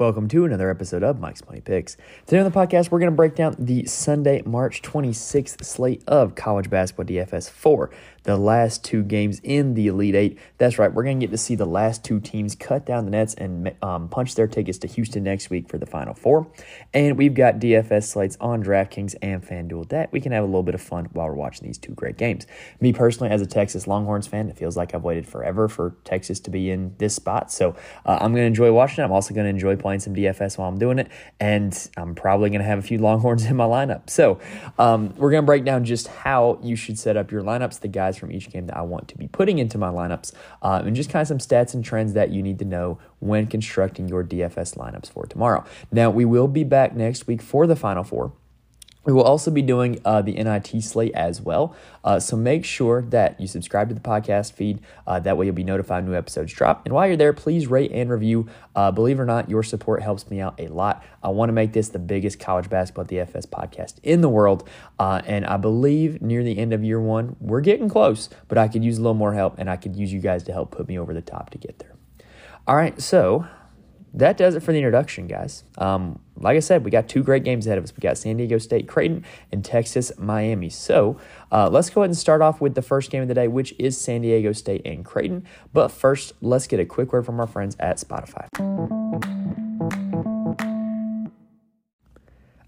Welcome to another episode of Mike's Money Picks. Today on the podcast, we're going to break down the Sunday, March 26th slate of college basketball DFS 4 the last two games in the Elite Eight. That's right, we're going to get to see the last two teams cut down the nets and um, punch their tickets to Houston next week for the Final Four. And we've got DFS slates on DraftKings and FanDuel that we can have a little bit of fun while we're watching these two great games. Me personally, as a Texas Longhorns fan, it feels like I've waited forever for Texas to be in this spot. So uh, I'm going to enjoy watching it. I'm also going to enjoy playing some DFS while I'm doing it. And I'm probably going to have a few Longhorns in my lineup. So um, we're going to break down just how you should set up your lineups, the guys guys from each game that I want to be putting into my lineups, uh, and just kind of some stats and trends that you need to know when constructing your DFS lineups for tomorrow. Now, we will be back next week for the Final Four. We will also be doing uh, the NIT slate as well. Uh, so make sure that you subscribe to the podcast feed. Uh, that way you'll be notified when new episodes drop. And while you're there, please rate and review. Uh, believe it or not, your support helps me out a lot. I want to make this the biggest college basketball DFS podcast in the world. Uh, and I believe near the end of year one, we're getting close, but I could use a little more help and I could use you guys to help put me over the top to get there. All right, so that does it for the introduction, guys. Um, like I said, we got two great games ahead of us. We got San Diego State, Creighton, and Texas, Miami. So uh, let's go ahead and start off with the first game of the day, which is San Diego State and Creighton. But first, let's get a quick word from our friends at Spotify.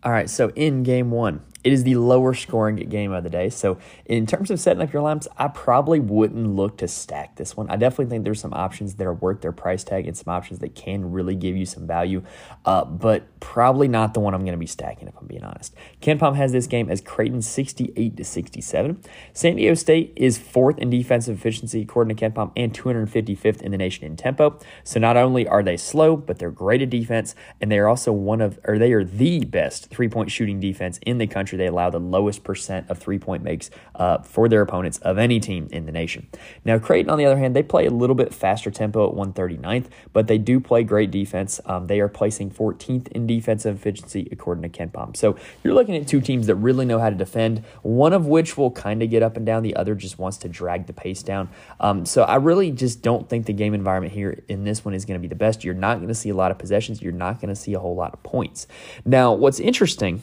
All right, so in game one, it is the lower scoring game of the day. So, in terms of setting up your lamps, I probably wouldn't look to stack this one. I definitely think there's some options that are worth their price tag and some options that can really give you some value, uh, but probably not the one I'm going to be stacking, if I'm being honest. KenPom has this game as Creighton 68 to 67. San Diego State is fourth in defensive efficiency, according to KenPom, and 255th in the nation in tempo. So, not only are they slow, but they're great at defense, and they are also one of, or they are the best three point shooting defense in the country. They allow the lowest percent of three point makes uh, for their opponents of any team in the nation. Now, Creighton, on the other hand, they play a little bit faster tempo at 139th, but they do play great defense. Um, they are placing 14th in defensive efficiency, according to KenPom. So you're looking at two teams that really know how to defend, one of which will kind of get up and down, the other just wants to drag the pace down. Um, so I really just don't think the game environment here in this one is going to be the best. You're not going to see a lot of possessions, you're not going to see a whole lot of points. Now, what's interesting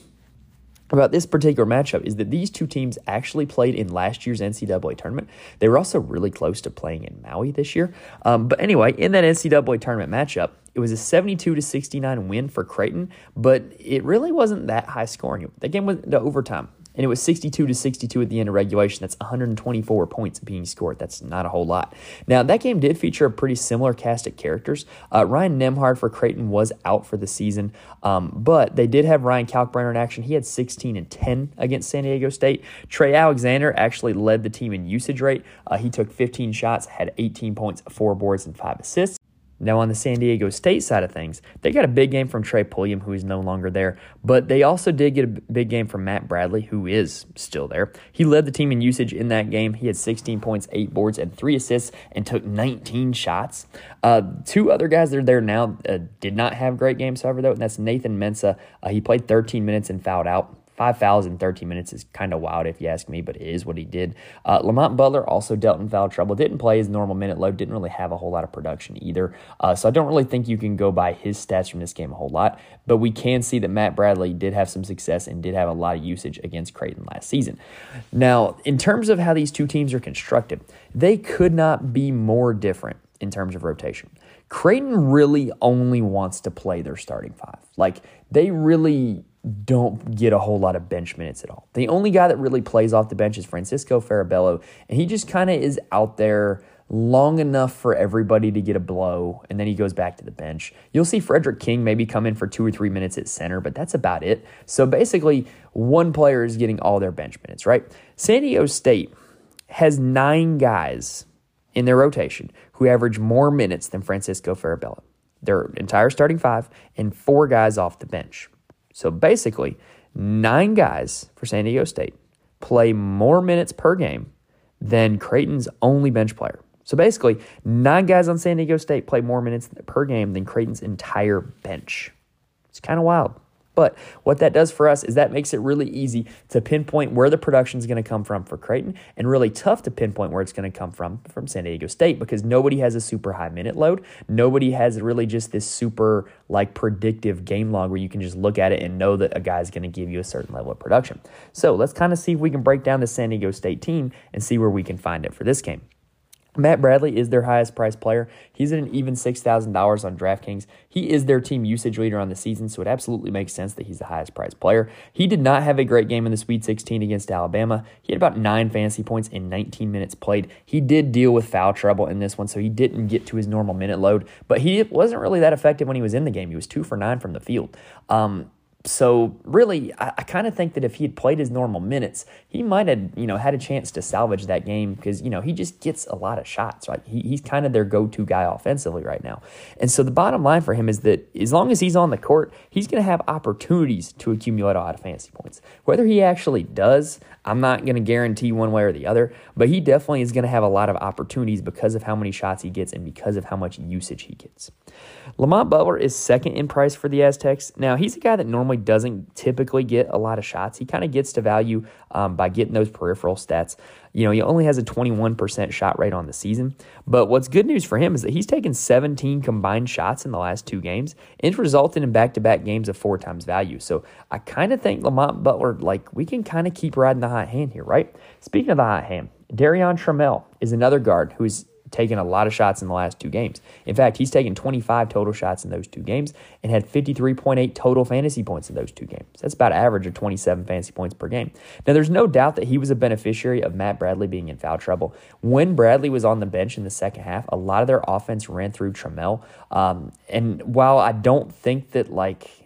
about this particular matchup is that these two teams actually played in last year's NCAA tournament. They were also really close to playing in Maui this year. Um, but anyway, in that NCAA tournament matchup, it was a 72 to 69 win for Creighton, but it really wasn't that high scoring. That game went to overtime and it was 62 to 62 at the end of regulation. That's 124 points being scored. That's not a whole lot. Now, that game did feature a pretty similar cast of characters. Uh, Ryan Nembhard for Creighton was out for the season, um, but they did have Ryan Kalkbrenner in action. He had 16 and 10 against San Diego State. Trey Alexander actually led the team in usage rate. Uh, he took 15 shots, had 18 points, four boards, and five assists. Now, on the San Diego State side of things, they got a big game from Trey Pulliam, who is no longer there, but they also did get a big game from Matt Bradley, who is still there. He led the team in usage in that game. He had 16 points, eight boards, and three assists, and took 19 shots. Uh, two other guys that are there now uh, did not have great games, however, though, and that's Nathan Mensah. Uh, he played 13 minutes and fouled out. Five fouls in 13 minutes is kind of wild if you ask me, but it is what he did. Uh, Lamont Butler also dealt in foul trouble. Didn't play his normal minute load. Didn't really have a whole lot of production either. Uh, so I don't really think you can go by his stats from this game a whole lot. But we can see that Matt Bradley did have some success and did have a lot of usage against Creighton last season. Now, in terms of how these two teams are constructed, they could not be more different in terms of rotation. Creighton really only wants to play their starting five. Like they really don't get a whole lot of bench minutes at all. The only guy that really plays off the bench is Francisco Farabello, and he just kind of is out there long enough for everybody to get a blow, and then he goes back to the bench. You'll see Frederick King maybe come in for two or three minutes at center, but that's about it. So basically, one player is getting all their bench minutes, right? San Diego State has nine guys in their rotation who average more minutes than Francisco Farabello. Their entire starting five and four guys off the bench. So basically, nine guys for San Diego State play more minutes per game than Creighton's only bench player. So basically, nine guys on San Diego State play more minutes per game than Creighton's entire bench. It's kind of wild. But what that does for us is that makes it really easy to pinpoint where the production is going to come from for Creighton and really tough to pinpoint where it's going to come from from San Diego State because nobody has a super high minute load. Nobody has really just this super like predictive game log where you can just look at it and know that a guy's going to give you a certain level of production. So let's kind of see if we can break down the San Diego State team and see where we can find it for this game. Matt Bradley is their highest priced player. He's at an even $6,000 on DraftKings. He is their team usage leader on the season, so it absolutely makes sense that he's the highest priced player. He did not have a great game in the Sweet 16 against Alabama. He had about nine fantasy points in 19 minutes played. He did deal with foul trouble in this one, so he didn't get to his normal minute load, but he wasn't really that effective when he was in the game. He was two for nine from the field. Um, so really, I, I kind of think that if he had played his normal minutes, he might have, you know, had a chance to salvage that game because, you know, he just gets a lot of shots, right? He, he's kind of their go-to guy offensively right now. And so the bottom line for him is that as long as he's on the court, he's going to have opportunities to accumulate a lot of fantasy points. Whether he actually does, I'm not going to guarantee one way or the other, but he definitely is going to have a lot of opportunities because of how many shots he gets and because of how much usage he gets. Lamont Butler is second in price for the Aztecs. Now, he's a guy that normally doesn't typically get a lot of shots. He kind of gets to value um, by getting those peripheral stats. You know, he only has a 21% shot rate on the season. But what's good news for him is that he's taken 17 combined shots in the last two games. and It's resulted in back to back games of four times value. So I kind of think Lamont Butler, like, we can kind of keep riding the hot hand here, right? Speaking of the hot hand, Darrion Trammell is another guard who's taken a lot of shots in the last two games. In fact, he's taken 25 total shots in those two games and had 53.8 total fantasy points in those two games. That's about average of 27 fantasy points per game. Now, there's no doubt that he was a beneficiary of Matt Bradley being in foul trouble. When Bradley was on the bench in the second half, a lot of their offense ran through Trammell. Um, and while I don't think that like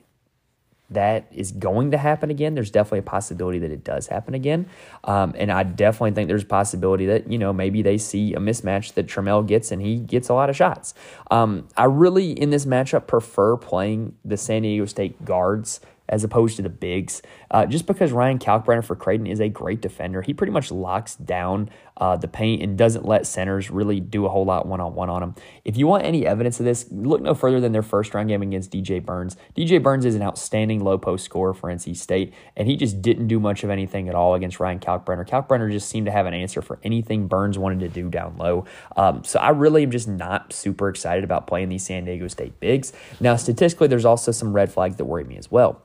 that is going to happen again. There's definitely a possibility that it does happen again. Um, and I definitely think there's a possibility that, you know, maybe they see a mismatch that Trammell gets and he gets a lot of shots. Um, I really, in this matchup, prefer playing the San Diego State guards as opposed to the bigs. Uh, just because Ryan Kalkbrenner for Creighton is a great defender, he pretty much locks down uh, the paint and doesn't let centers really do a whole lot one on one on him. If you want any evidence of this, look no further than their first round game against DJ Burns. DJ Burns is an outstanding low post scorer for NC State, and he just didn't do much of anything at all against Ryan Kalkbrenner. Kalkbrenner just seemed to have an answer for anything Burns wanted to do down low. Um, so I really am just not super excited about playing these San Diego State bigs. Now, statistically, there's also some red flags that worry me as well.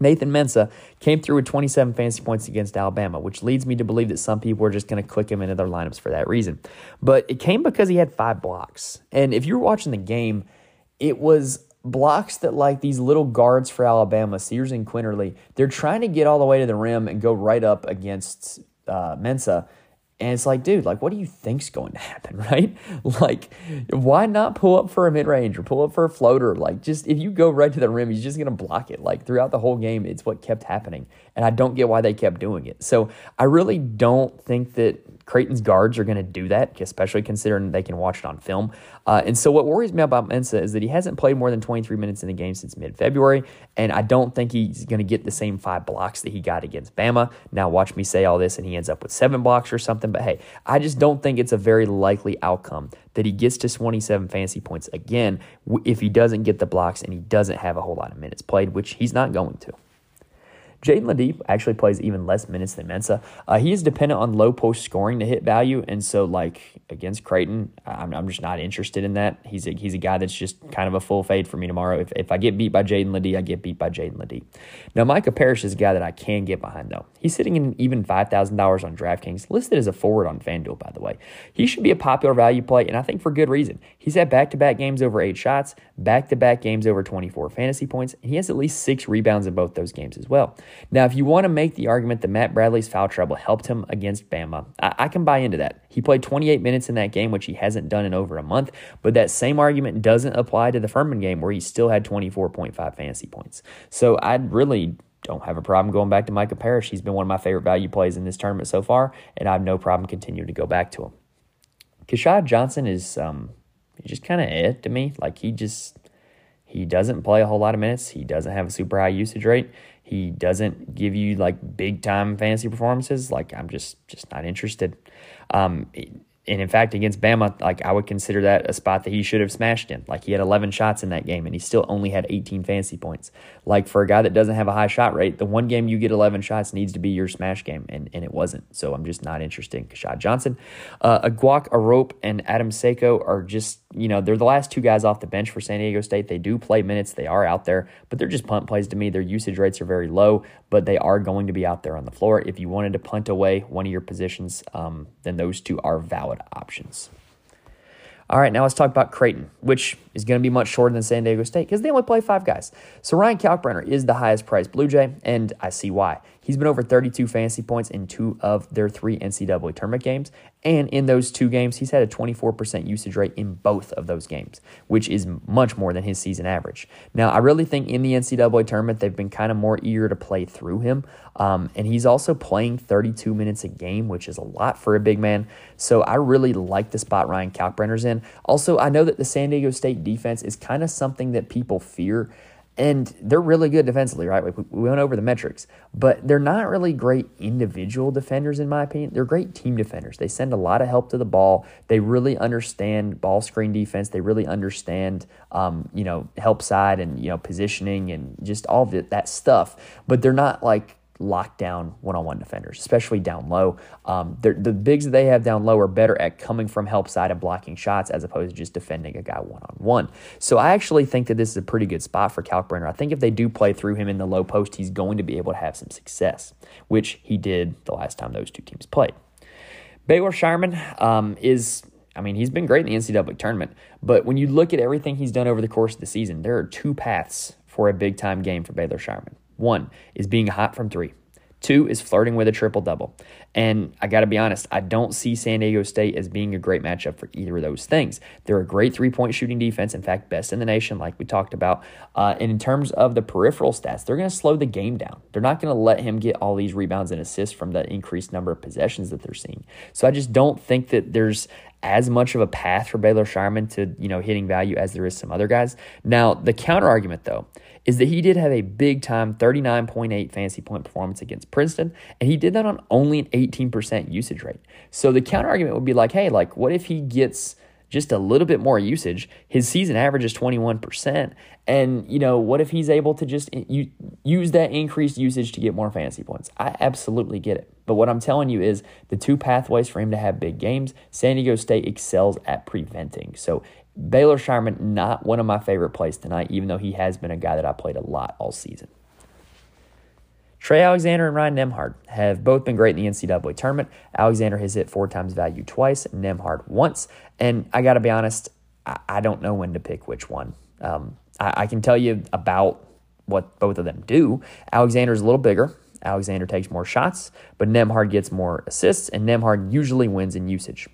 Nathan Mensah came through with 27 fantasy points against Alabama, which leads me to believe that some people are just going to click him into their lineups for that reason. But it came because he had five blocks. And if you were watching the game, it was blocks that like these little guards for Alabama, Sears and Quinerly, they're trying to get all the way to the rim and go right up against uh, Mensah and it's like, dude, like, what do you think's going to happen, right? Like, why not pull up for a mid range or pull up for a floater? Like, just if you go right to the rim, he's just going to block it. Like, throughout the whole game, it's what kept happening. And I don't get why they kept doing it. So I really don't think that Creighton's guards are going to do that, especially considering they can watch it on film. Uh, and so, what worries me about Mensah is that he hasn't played more than 23 minutes in the game since mid February, and I don't think he's going to get the same five blocks that he got against Bama. Now, watch me say all this, and he ends up with seven blocks or something. But hey, I just don't think it's a very likely outcome that he gets to 27 fantasy points again if he doesn't get the blocks and he doesn't have a whole lot of minutes played, which he's not going to. Jaedon LeDee actually plays even less minutes than Mensah. Uh, he is dependent on low post scoring to hit value, and so like against Creighton, I'm, I'm just not interested in that. He's a, he's a guy that's just kind of a full fade for me tomorrow. If, if I get beat by Jaedon LeDee, I get beat by Jaedon LeDee. Now Micah Parrish is a guy that I can get behind though. He's sitting in even five thousand dollars on DraftKings, listed as a forward on FanDuel by the way. He should be a popular value play, and I think for good reason. He's had back to back games over eight shots, back to back games over 24 fantasy points, and he has at least six rebounds in both those games as well. Now, if you want to make the argument that Matt Bradley's foul trouble helped him against Bama, I, I can buy into that. He played 28 minutes in that game, which he hasn't done in over a month, but that same argument doesn't apply to the Furman game where he still had 24.5 fantasy points. So I really don't have a problem going back to Micah Parrish. He's been one of my favorite value plays in this tournament so far, and I have no problem continuing to go back to him. Keshad Johnson is um, just kind of it to me. Like he just he doesn't play a whole lot of minutes. He doesn't have a super high usage rate. He doesn't give you like big time fantasy performances. Like I'm just just not interested. Um, and in fact, against Bama, like I would consider that a spot that he should have smashed in. Like he had 11 shots in that game, and he still only had 18 fantasy points. Like for a guy that doesn't have a high shot rate, the one game you get 11 shots needs to be your smash game, and, and it wasn't. So I'm just not interested in Keshad Johnson. Uh, Aguek, Arop, and Adam Seiko are just you know they're the last two guys off the bench for San Diego State. They do play minutes, they are out there, but they're just punt plays to me. Their usage rates are very low, but they are going to be out there on the floor. If you wanted to punt away one of your positions, um, then those two are valid options. All right, now let's talk about Creighton, which is going to be much shorter than San Diego State because they only play five guys. So Ryan Kalkbrenner is the highest priced Blue Jay, and I see why. He's been over 32 fantasy points in two of their three NCAA tournament games. And in those two games, he's had a 24% usage rate in both of those games, which is much more than his season average. Now, I really think in the NCAA tournament, they've been kind of more eager to play through him. Um, and he's also playing 32 minutes a game, which is a lot for a big man. So I really like the spot Ryan Kalkbrenner's in. Also, I know that the San Diego State defense is kind of something that people fear. And they're really good defensively, right? We went over the metrics, but they're not really great individual defenders, in my opinion. They're great team defenders. They send a lot of help to the ball. They really understand ball screen defense. They really understand, um, you know, help side and you know positioning and just all of that stuff. But they're not like lockdown one-on-one defenders, especially down low. Um, the bigs that they have down low are better at coming from help side and blocking shots as opposed to just defending a guy one-on-one. So I actually think that this is a pretty good spot for Kalkbrenner. I think if they do play through him in the low post, he's going to be able to have some success, which he did the last time those two teams played. Baylor Scheierman um, is I mean, he's been great in the NCAA tournament, but when you look at everything he's done over the course of the season, there are two paths for a big time game for Baylor Scheierman. One is being hot from three. Two is flirting with a triple double. And I got to be honest, I don't see San Diego State as being a great matchup for either of those things. They're a great three point shooting defense, in fact, best in the nation, like we talked about. Uh, and in terms of the peripheral stats, they're going to slow the game down. They're not going to let him get all these rebounds and assists from the increased number of possessions that they're seeing. So I just don't think that there's as much of a path for Baylor Scheierman to, you know, hitting value as there is some other guys. Now, the counter argument though is that he did have a big time 39.8 fantasy point performance against Princeton, and he did that on only an 18% usage rate. So the counter argument would be like, hey, like what if he gets just a little bit more usage. His season average is 21%. And, you know, what if he's able to just use that increased usage to get more fantasy points? I absolutely get it. But what I'm telling you is the two pathways for him to have big games, San Diego State excels at preventing. So Baylor Scheierman, not one of my favorite plays tonight, even though he has been a guy that I played a lot all season. Trey Alexander and Ryan Nembhard have both been great in the NCAA tournament. Alexander has hit four times value twice, Nembhard once. And I got to be honest, I, I, don't know when to pick which one. Um, I, I can tell you about what both of them do. Alexander's a little bigger. Alexander takes more shots, but Nembhard gets more assists, and Nembhard usually wins in usage.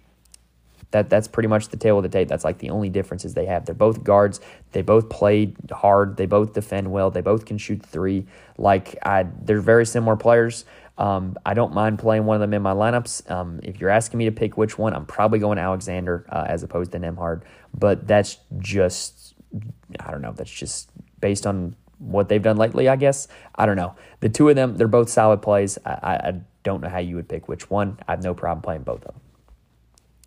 That that's pretty much the tale of the tape. That's like the only differences they have. They're both guards. They both play hard. They both defend well. They both can shoot three. Like I, they're very similar players. Um, I don't mind playing one of them in my lineups. Um, if you're asking me to pick which one, I'm probably going Alexander uh, as opposed to Nembhard. But that's just I don't know. That's just based on what they've done lately. I guess I don't know. The two of them, they're both solid plays. I, I, I don't know how you would pick which one. I have no problem playing both of them.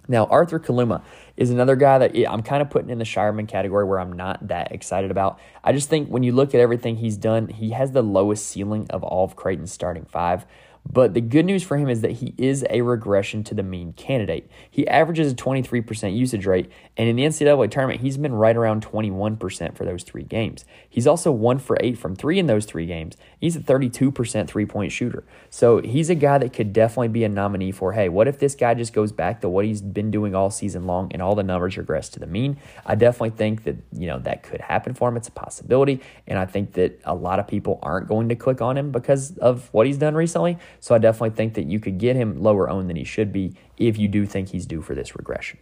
Now, Arthur Kaluma is another guy that I'm kind of putting in the Scheierman category where I'm not that excited about. I just think when you look at everything he's done, he has the lowest ceiling of all of Creighton's starting five. But the good news for him is that he is a regression to the mean candidate. He averages a 23% usage rate, and in the NCAA tournament, he's been right around 21% for those three games. He's also one for eight from three in those three games. He's a 32% three point shooter. So he's a guy that could definitely be a nominee for hey, what if this guy just goes back to what he's been doing all season long and all the numbers regress to the mean? I definitely think that, you know, that could happen for him. It's a possibility. And I think that a lot of people aren't going to click on him because of what he's done recently. So I definitely think that you could get him lower owned than he should be if you do think he's due for this regression.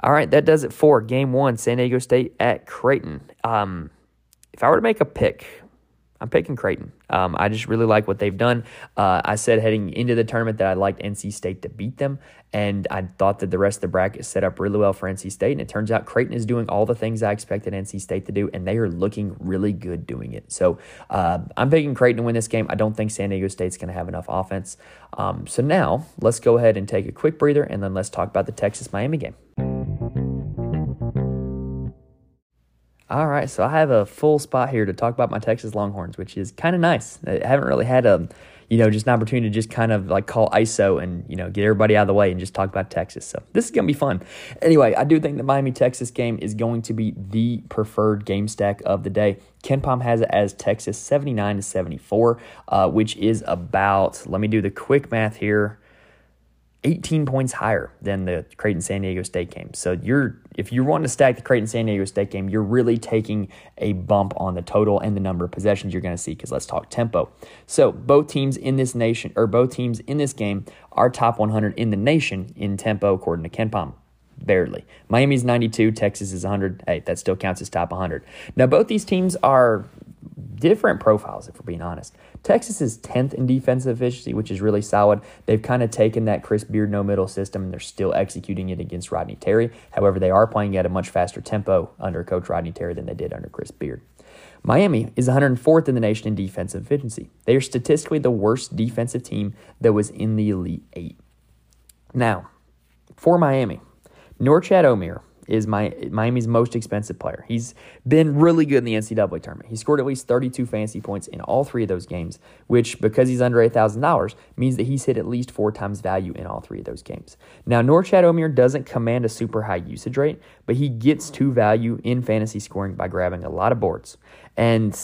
All right, that does it for game one, San Diego State at Creighton. Um, if I were to make a pick, I'm picking Creighton. Um, I just really like what they've done. Uh, I said heading into the tournament that I liked NC State to beat them, and I thought that the rest of the bracket set up really well for NC State. And it turns out Creighton is doing all the things I expected NC State to do, and they are looking really good doing it. So uh, I'm picking Creighton to win this game. I don't think San Diego State's going to have enough offense. Um, so now let's go ahead and take a quick breather, and then let's talk about the Texas Miami game. All right, so I have a full spot here to talk about my Texas Longhorns, which is kind of nice. I haven't really had a, you know, just an opportunity to just kind of like call ISO and you know get everybody out of the way and just talk about Texas. So this is gonna be fun. Anyway, I do think the Miami Texas game is going to be the preferred game stack of the day. KenPom has it as Texas seventy nine to seventy four, uh, which is about. Let me do the quick math here. 18 points higher than the Creighton San Diego State game. So you're if you're wanting to stack the Creighton San Diego State game, you're really taking a bump on the total and the number of possessions you're going to see because let's talk tempo. So both teams in this nation or both teams in this game are top 100 in the nation in tempo according to Ken KenPom. Barely. Miami's 92, Texas is 100. Hey, that still counts as top 100. Now both these teams are different profiles, if we're being honest. Texas is 10th in defensive efficiency, which is really solid. They've kind of taken that Chris Beard no middle system and they're still executing it against Rodney Terry. However, they are playing at a much faster tempo under Coach Rodney Terry than they did under Chris Beard. Miami is 104th in the nation in defensive efficiency. They are statistically the worst defensive team that was in the Elite Eight. Now, for Miami, Norchad Omier is my Miami's most expensive player. He's been really good in the NCAA tournament. He scored at least 32 fantasy points in all three of those games, which, because he's under $8,000, means that he's hit at least four times value in all three of those games. Now, Norchad Omier doesn't command a super high usage rate, but he gets to value in fantasy scoring by grabbing a lot of boards. And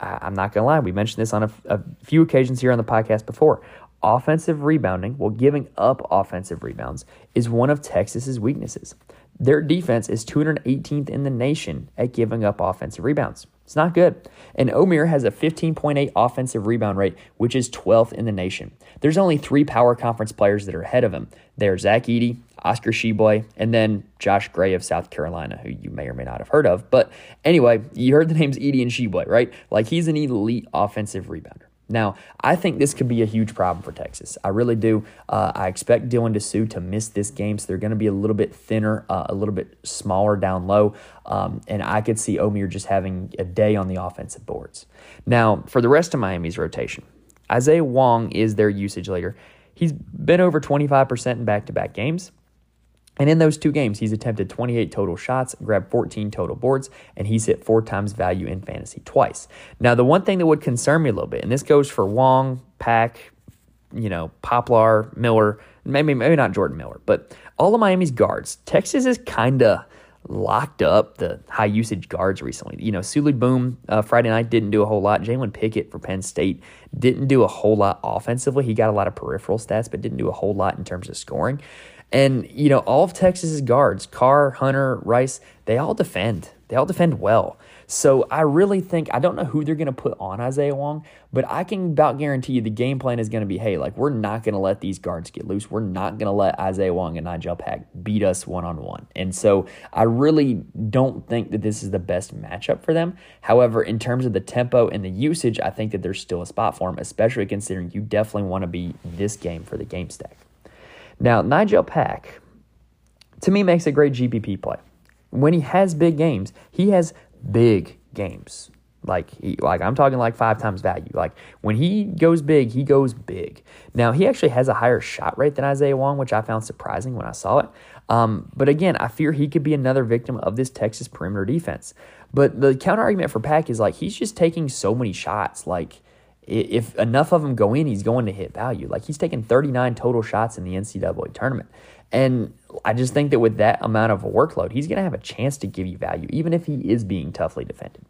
I'm not going to lie, we mentioned this on a few occasions here on the podcast before offensive rebounding, well, giving up offensive rebounds, is one of Texas's weaknesses. Their defense is 218th in the nation at giving up offensive rebounds. It's not good. And Omier has a 15.8 offensive rebound rate, which is 12th in the nation. There's only three power conference players that are ahead of him. They're Zach Edey, Oscar Tshiebwe, and then Josh Gray of South Carolina, who you may or may not have heard of. But anyway, you heard the names Edey and Tshiebwe, right? Like he's an elite offensive rebounder. Now, I think this could be a huge problem for Texas. I really do. Uh, I expect Dylan Disu to miss this game, so they're going to be a little bit thinner, uh, a little bit smaller down low, um, and I could see Omier just having a day on the offensive boards. Now, for the rest of Miami's rotation, Isaiah Wong is their usage leader. He's been over 25% in back to back games. And in those two games, he's attempted 28 total shots, grabbed 14 total boards, and he's hit four times value in fantasy twice. Now, the one thing that would concern me a little bit, and this goes for Wong, Pack, you know, Poplar, Miller, maybe maybe not Jordan Miller, but all of Miami's guards. Texas is kind of locked up the high usage guards recently. You know, Souley Boum uh, Friday night didn't do a whole lot. Jalen Pickett for Penn State didn't do a whole lot offensively. He got a lot of peripheral stats, but didn't do a whole lot in terms of scoring. And, you know, all of Texas's guards, Carr, Hunter, Rice, they all defend. They all defend well. So I really think, I don't know who they're going to put on Isaiah Wong, but I can about guarantee you the game plan is going to be hey, like, we're not going to let these guards get loose. We're not going to let Isaiah Wong and Nigel Pack beat us one on one. And so I really don't think that this is the best matchup for them. However, in terms of the tempo and the usage, I think that there's still a spot for them, especially considering you definitely want to be this game for the game stack. Now, Nigel Pack, to me, makes a great GPP play. When he has big games, he has big games. Like he, like I'm talking like five times value. Like when he goes big, he goes big. Now he actually has a higher shot rate than Isaiah Wong, which I found surprising when I saw it. Um, but again, I fear he could be another victim of this Texas perimeter defense. But the counter argument for Pack is like he's just taking so many shots. Like if enough of them go in, he's going to hit value. Like he's taken 39 total shots in the NCAA tournament. And I just think that with that amount of workload, he's going to have a chance to give you value, even if he is being toughly defended.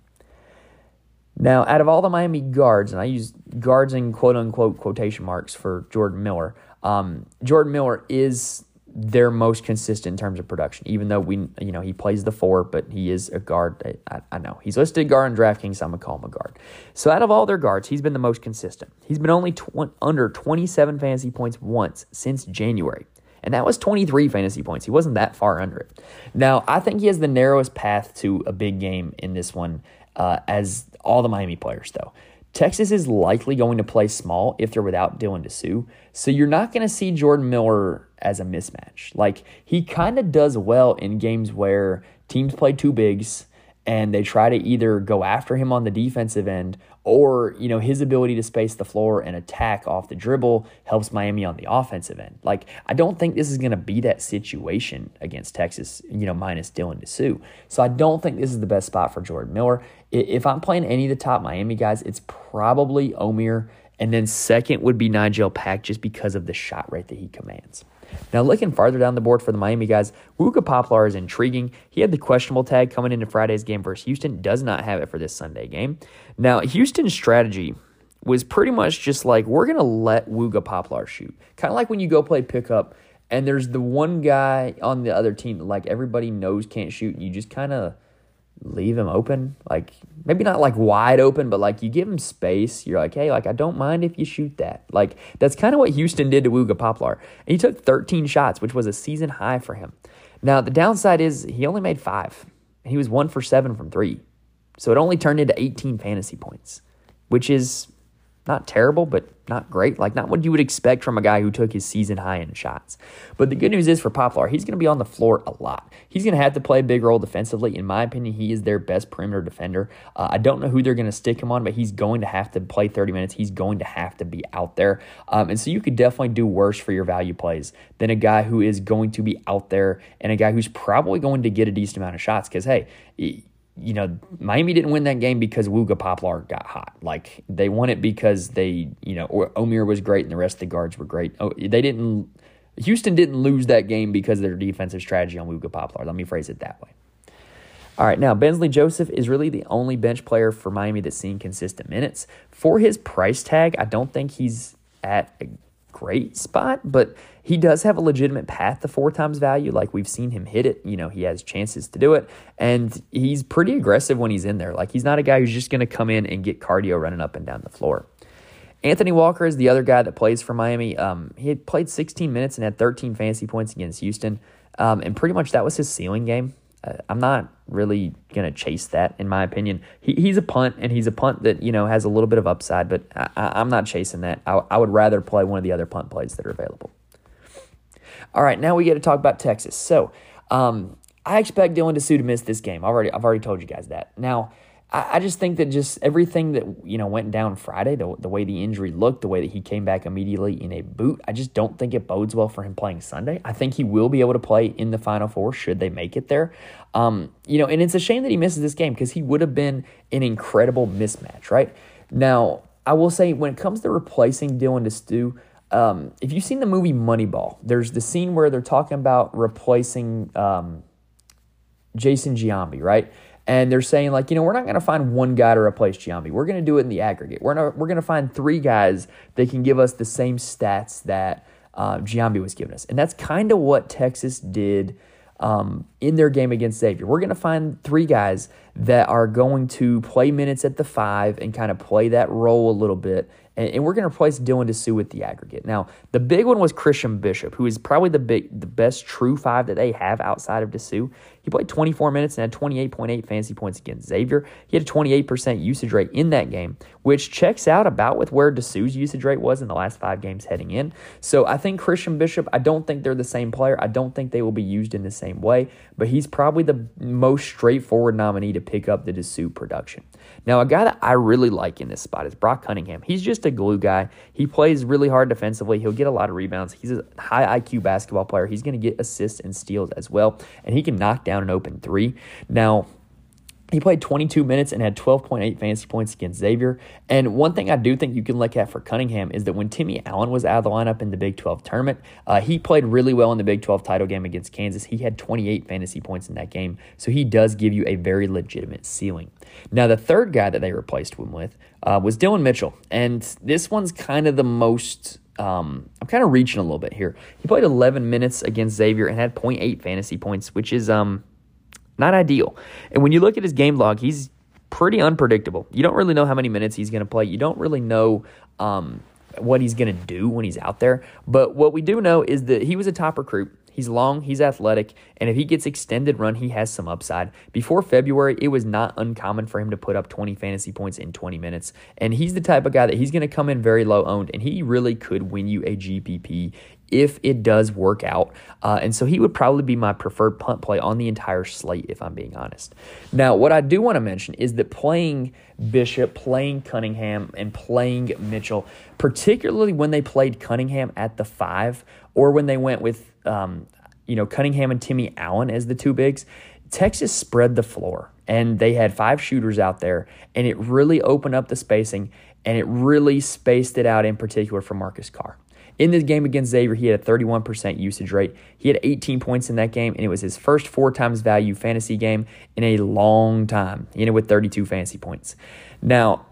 Now, out of all the Miami guards, and I use guards in quote unquote quotation marks for Jordan Miller, um, Jordan Miller is their most consistent in terms of production, even though we, you know, he plays the four, but he is a guard. I, I know he's listed guard in DraftKings, so I'm gonna call him a guard. So out of all their guards, he's been the most consistent. He's been only tw- under 27 fantasy points once since January. And that was 23 fantasy points. He wasn't that far under it. Now, I think he has the narrowest path to a big game in this one, uh, as all the Miami players, though. Texas is likely going to play small if they're without Dylan Disu. So you're not going to see Jordan Miller as a mismatch. Like he kind of does well in games where teams play two bigs and they try to either go after him on the defensive end or you know his ability to space the floor and attack off the dribble helps Miami on the offensive end. Like I don't think this is going to be that situation against Texas, you know, minus Dylan Disu. So I don't think this is the best spot for Jordan Miller. If I'm playing any of the top Miami guys, it's probably Omier, and then second would be Nigel Pack just because of the shot rate that he commands. Now, looking farther down the board for the Miami guys, Wooga Poplar is intriguing. He had the questionable tag coming into Friday's game versus Houston, does not have it for this Sunday game. Now, Houston's strategy was pretty much just like, we're going to let Wooga Poplar shoot. Kind of like when you go play pickup and there's the one guy on the other team that like everybody knows can't shoot, and you just kind of leave him open. Like maybe not like wide open, but like you give him space. You're like, hey, like I don't mind if you shoot that. Like that's kind of what Houston did to Wooga Poplar. And he took 13 shots, which was a season high for him. Now the downside is he only made five. He was one for seven from three. So it only turned into 18 fantasy points, which is not terrible, but not great. Like, not what you would expect from a guy who took his season high in shots. But the good news is for Poplar, he's going to be on the floor a lot. He's going to have to play a big role defensively. In my opinion, he is their best perimeter defender. Uh, I don't know who they're going to stick him on, but he's going to have to play 30 minutes. He's going to have to be out there. Um, and so you could definitely do worse for your value plays than a guy who is going to be out there and a guy who's probably going to get a decent amount of shots. Because, hey, you know, Miami didn't win that game because Wooga Poplar got hot. Like they won it because they, you know, Omier was great and the rest of the guards were great. Oh, they didn't. Houston didn't lose that game because of their defensive strategy on Wooga Poplar. Let me phrase it that way. All right, now Bensley Joseph is really the only bench player for Miami that's seen consistent minutes. For his price tag, I don't think he's at a great spot, but he does have a legitimate path to four times value. Like we've seen him hit it. You know, he has chances to do it. And he's pretty aggressive when he's in there. Like he's not a guy who's just going to come in and get cardio running up and down the floor. Anthony Walker is the other guy that plays for Miami. Um, he had played 16 minutes and had 13 fantasy points against Houston. Um, and pretty much that was his ceiling game. Uh, I'm not really going to chase that, in my opinion. He, he's a punt, and he's a punt that you know has a little bit of upside, but I, am not chasing that. I, I would rather play one of the other punt plays that are available. All right, now we get to talk about Texas. So um, I expect Dylan Disu to miss this game. I've already, I've already told you guys that. Now, I, I just think that just everything that you know went down Friday, the, the way the injury looked, the way that he came back immediately in a boot, I just don't think it bodes well for him playing Sunday. I think he will be able to play in the Final Four should they make it there. Um, you know, and it's a shame that he misses this game because he would have been an incredible mismatch, right? Now, I will say when it comes to replacing Dylan Disu, um, if you've seen the movie Moneyball, there's the scene where they're talking about replacing um, Jason Giambi, right? And they're saying like, you know, we're not going to find one guy to replace Giambi. We're going to do it in the aggregate. We're not, we're going to find three guys that can give us the same stats that uh, Giambi was giving us, and that's kind of what Texas did um, in their game against Xavier. We're going to find three guys that are going to play minutes at the five and kind of play that role a little bit and, and we're going to replace Dylan Disu with the aggregate. Now, the big one was Christian Bishop, who is probably the big, the best true five that they have outside of Disu. He played 24 minutes and had 28.8 fantasy points against Xavier. He had a 28% usage rate in that game, which checks out about with where Disu's usage rate was in the last five games heading in. So I think Christian Bishop, I don't think they're the same player. I don't think they will be used in the same way, but he's probably the most straightforward nominee to pick up the Disu production. Now, a guy that I really like in this spot is Brock Cunningham. He's just a glue guy. He plays really hard defensively. He'll get a lot of rebounds. He's a high IQ basketball player. He's going to get assists and steals as well, and he can knock down an open three. Now, he played 22 minutes and had 12.8 fantasy points against Xavier. And one thing I do think you can look at for Cunningham is that when Timmy Allen was out of the lineup in the Big 12 tournament, uh, he played really well in the Big 12 title game against Kansas. He had 28 fantasy points in that game. So he does give you a very legitimate ceiling. Now, the third guy that they replaced him with uh, was Dylan Mitchell. And this one's kind of the most um, I'm kind of reaching a little bit here. He played 11 minutes against Xavier and had 0.8 fantasy points, which is um, not ideal. And when you look at his game log, he's pretty unpredictable. You don't really know how many minutes he's going to play. You don't really know um, what he's going to do when he's out there. But what we do know is that he was a top recruit. He's long, he's athletic, and if he gets extended run, he has some upside. Before February, it was not uncommon for him to put up 20 fantasy points in 20 minutes. And he's the type of guy that he's going to come in very low owned, and he really could win you a GPP if it does work out. Uh, and so he would probably be my preferred punt play on the entire slate, if I'm being honest. Now, what I do want to mention is that playing Bishop, playing Cunningham, and playing Mitchell, particularly when they played Cunningham at the five or when they went with, um, you know, Cunningham and Timmy Allen as the two bigs, Texas spread the floor and they had five shooters out there and it really opened up the spacing and it really spaced it out in particular for Marcus Carr. In this game against Xavier, he had a 31% usage rate. He had 18 points in that game, and it was his first four times value fantasy game in a long time. He ended with 32 fantasy points. Now,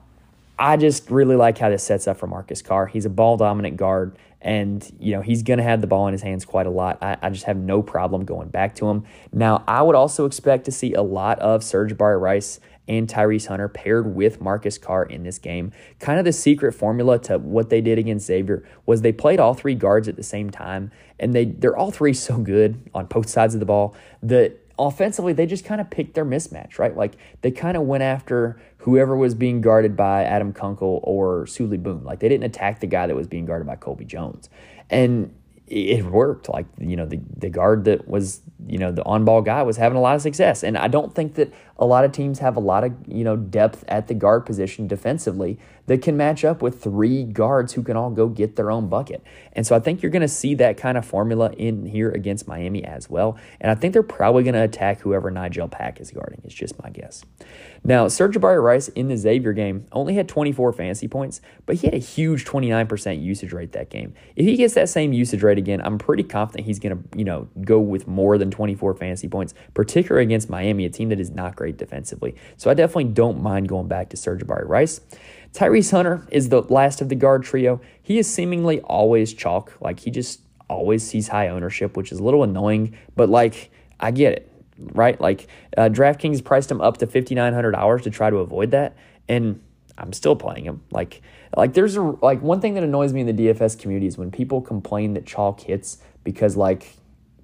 I just really like how this sets up for Marcus Carr. He's a ball dominant guard, and you know he's going to have the ball in his hands quite a lot. I, I, just have no problem going back to him. Now, I would also expect to see a lot of Sir'Jabari Rice and Tyrese Hunter paired with Marcus Carr in this game. Kind of the secret formula to what they did against Xavier was they played all three guards at the same time, and they they're all three so good on both sides of the ball that offensively they just kind of picked their mismatch, right? Like they kind of went after whoever was being guarded by Adam Kunkel or Souley Boum. Like they didn't attack the guy that was being guarded by Colby Jones. And it worked. Like, you know, the, the guard that was, you know, the on ball guy was having a lot of success. And I don't think that a lot of teams have a lot of, you know, depth at the guard position defensively that can match up with three guards who can all go get their own bucket. And so I think you're going to see that kind of formula in here against Miami as well. And I think they're probably going to attack whoever Nigel Pack is guarding. It's just my guess. Now, Serge Sir'Jabari Rice in the Xavier game only had 24 fantasy points, but he had a huge 29% usage rate that game. If he gets that same usage rate again, I'm pretty confident he's going to, you know, go with more than 24 fantasy points, particularly against Miami, a team that is not great defensively. So I definitely don't mind going back to Sir'Jabari Rice. Tyrese Hunter is the last of the guard trio. He is seemingly always chalk. Like he just always sees high ownership, which is a little annoying, but like I get it, right? Like uh, DraftKings priced him up to $5,900 to try to avoid that. And I'm still playing him. Like, like there's a like one thing that annoys me in the DFS community is when people complain that chalk hits because like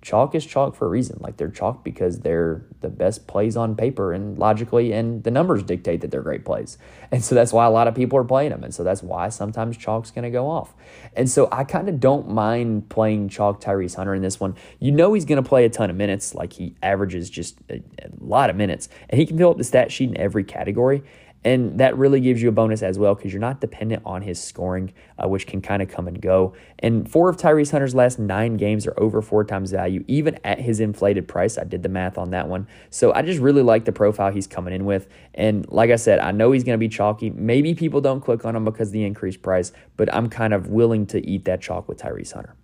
chalk is chalk for a reason. Like they're chalk because they're the best plays on paper and logically, and the numbers dictate that they're great plays. And so that's why a lot of people are playing them. And so that's why sometimes chalk's going to go off. And so I kind of don't mind playing chalk Tyrese Hunter in this one. You know he's going to play a ton of minutes. Like he averages just a, a lot of minutes, and he can fill up the stat sheet in every category. And that really gives you a bonus as well because you're not dependent on his scoring, uh, which can kind of come and go. And four of Tyrese Hunter's last nine games are over four times value, even at his inflated price. I did the math on that one. So I just really like the profile he's coming in with. And like I said, I know he's going to be chalky. Maybe people don't click on him because the increased price, but I'm kind of willing to eat that chalk with Tyrese Hunter.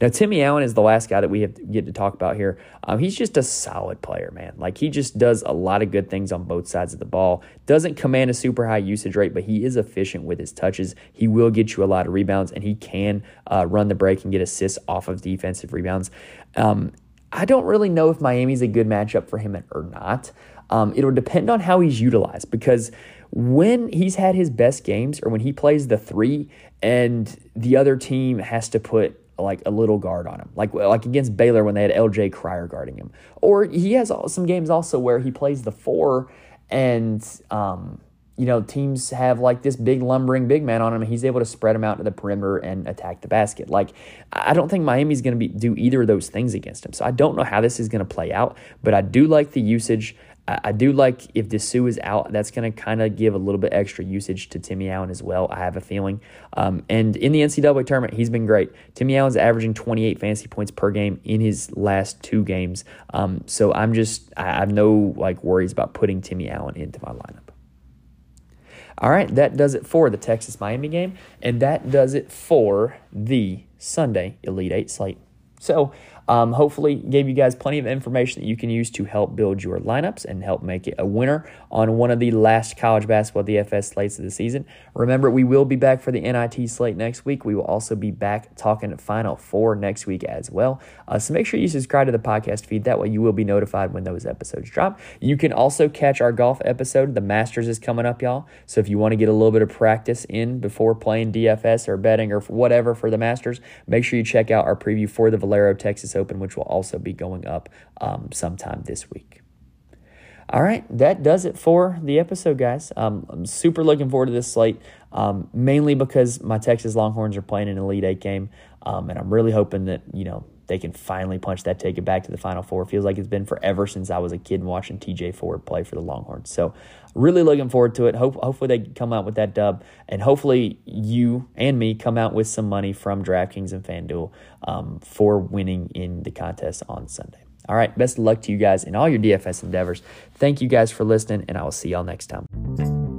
Now, Timmy Allen is the last guy that we have get to talk about here. Um, he's just a solid player, man. Like he just does a lot of good things on both sides of the ball. Doesn't command a super high usage rate, but he is efficient with his touches. He will get you a lot of rebounds, and he can uh, run the break and get assists off of defensive rebounds. Um, I don't really know if Miami's a good matchup for him or not. Um, it'll depend on how he's utilized because when he's had his best games or when he plays the three and the other team has to put like a little guard on him, like like against Baylor when they had L.J. Cryer guarding him. Or he has some games also where he plays the four, and um, you know teams have like this big lumbering big man on him, and he's able to spread him out to the perimeter and attack the basket. Like I don't think Miami's going to be do either of those things against him. So I don't know how this is going to play out, but I do like the usage. I, do like if Disu is out, that's going to kind of give a little bit extra usage to Timmy Allen as well. I have a feeling. Um, and in the NCAA tournament, he's been great. Timmy Allen's averaging 28 fantasy points per game in his last two games. Um, so I'm just, I have no like worries about putting Timmy Allen into my lineup. All right, that does it for the Texas Miami game, and that does it for the Sunday Elite Eight slate. So um, hopefully, gave you guys plenty of information that you can use to help build your lineups and help make it a winner on one of the last college basketball DFS slates of the season. Remember, we will be back for the NIT slate next week. We will also be back talking Final Four next week as well. Uh, so make sure you subscribe to the podcast feed. That way, you will be notified when those episodes drop. You can also catch our golf episode. The Masters is coming up, y'all. So if you want to get a little bit of practice in before playing DFS or betting or whatever for the Masters, make sure you check out our preview for the Valero Texas Texas Open, which will also be going up um, sometime this week. All right, that does it for the episode, guys. Um, I'm super looking forward to this slate, um, mainly because my Texas Longhorns are playing an Elite Eight game, um, and I'm really hoping that you know they can finally punch that ticket back to the Final Four. It feels like it's been forever since I was a kid watching TJ Ford play for the Longhorns. So, really looking forward to it. Hope, hopefully, they come out with that dub, and hopefully, you and me come out with some money from DraftKings and FanDuel um, for winning in the contest on Sunday. All right, best of luck to you guys in all your DFS endeavors. Thank you guys for listening, and I will see y'all next time.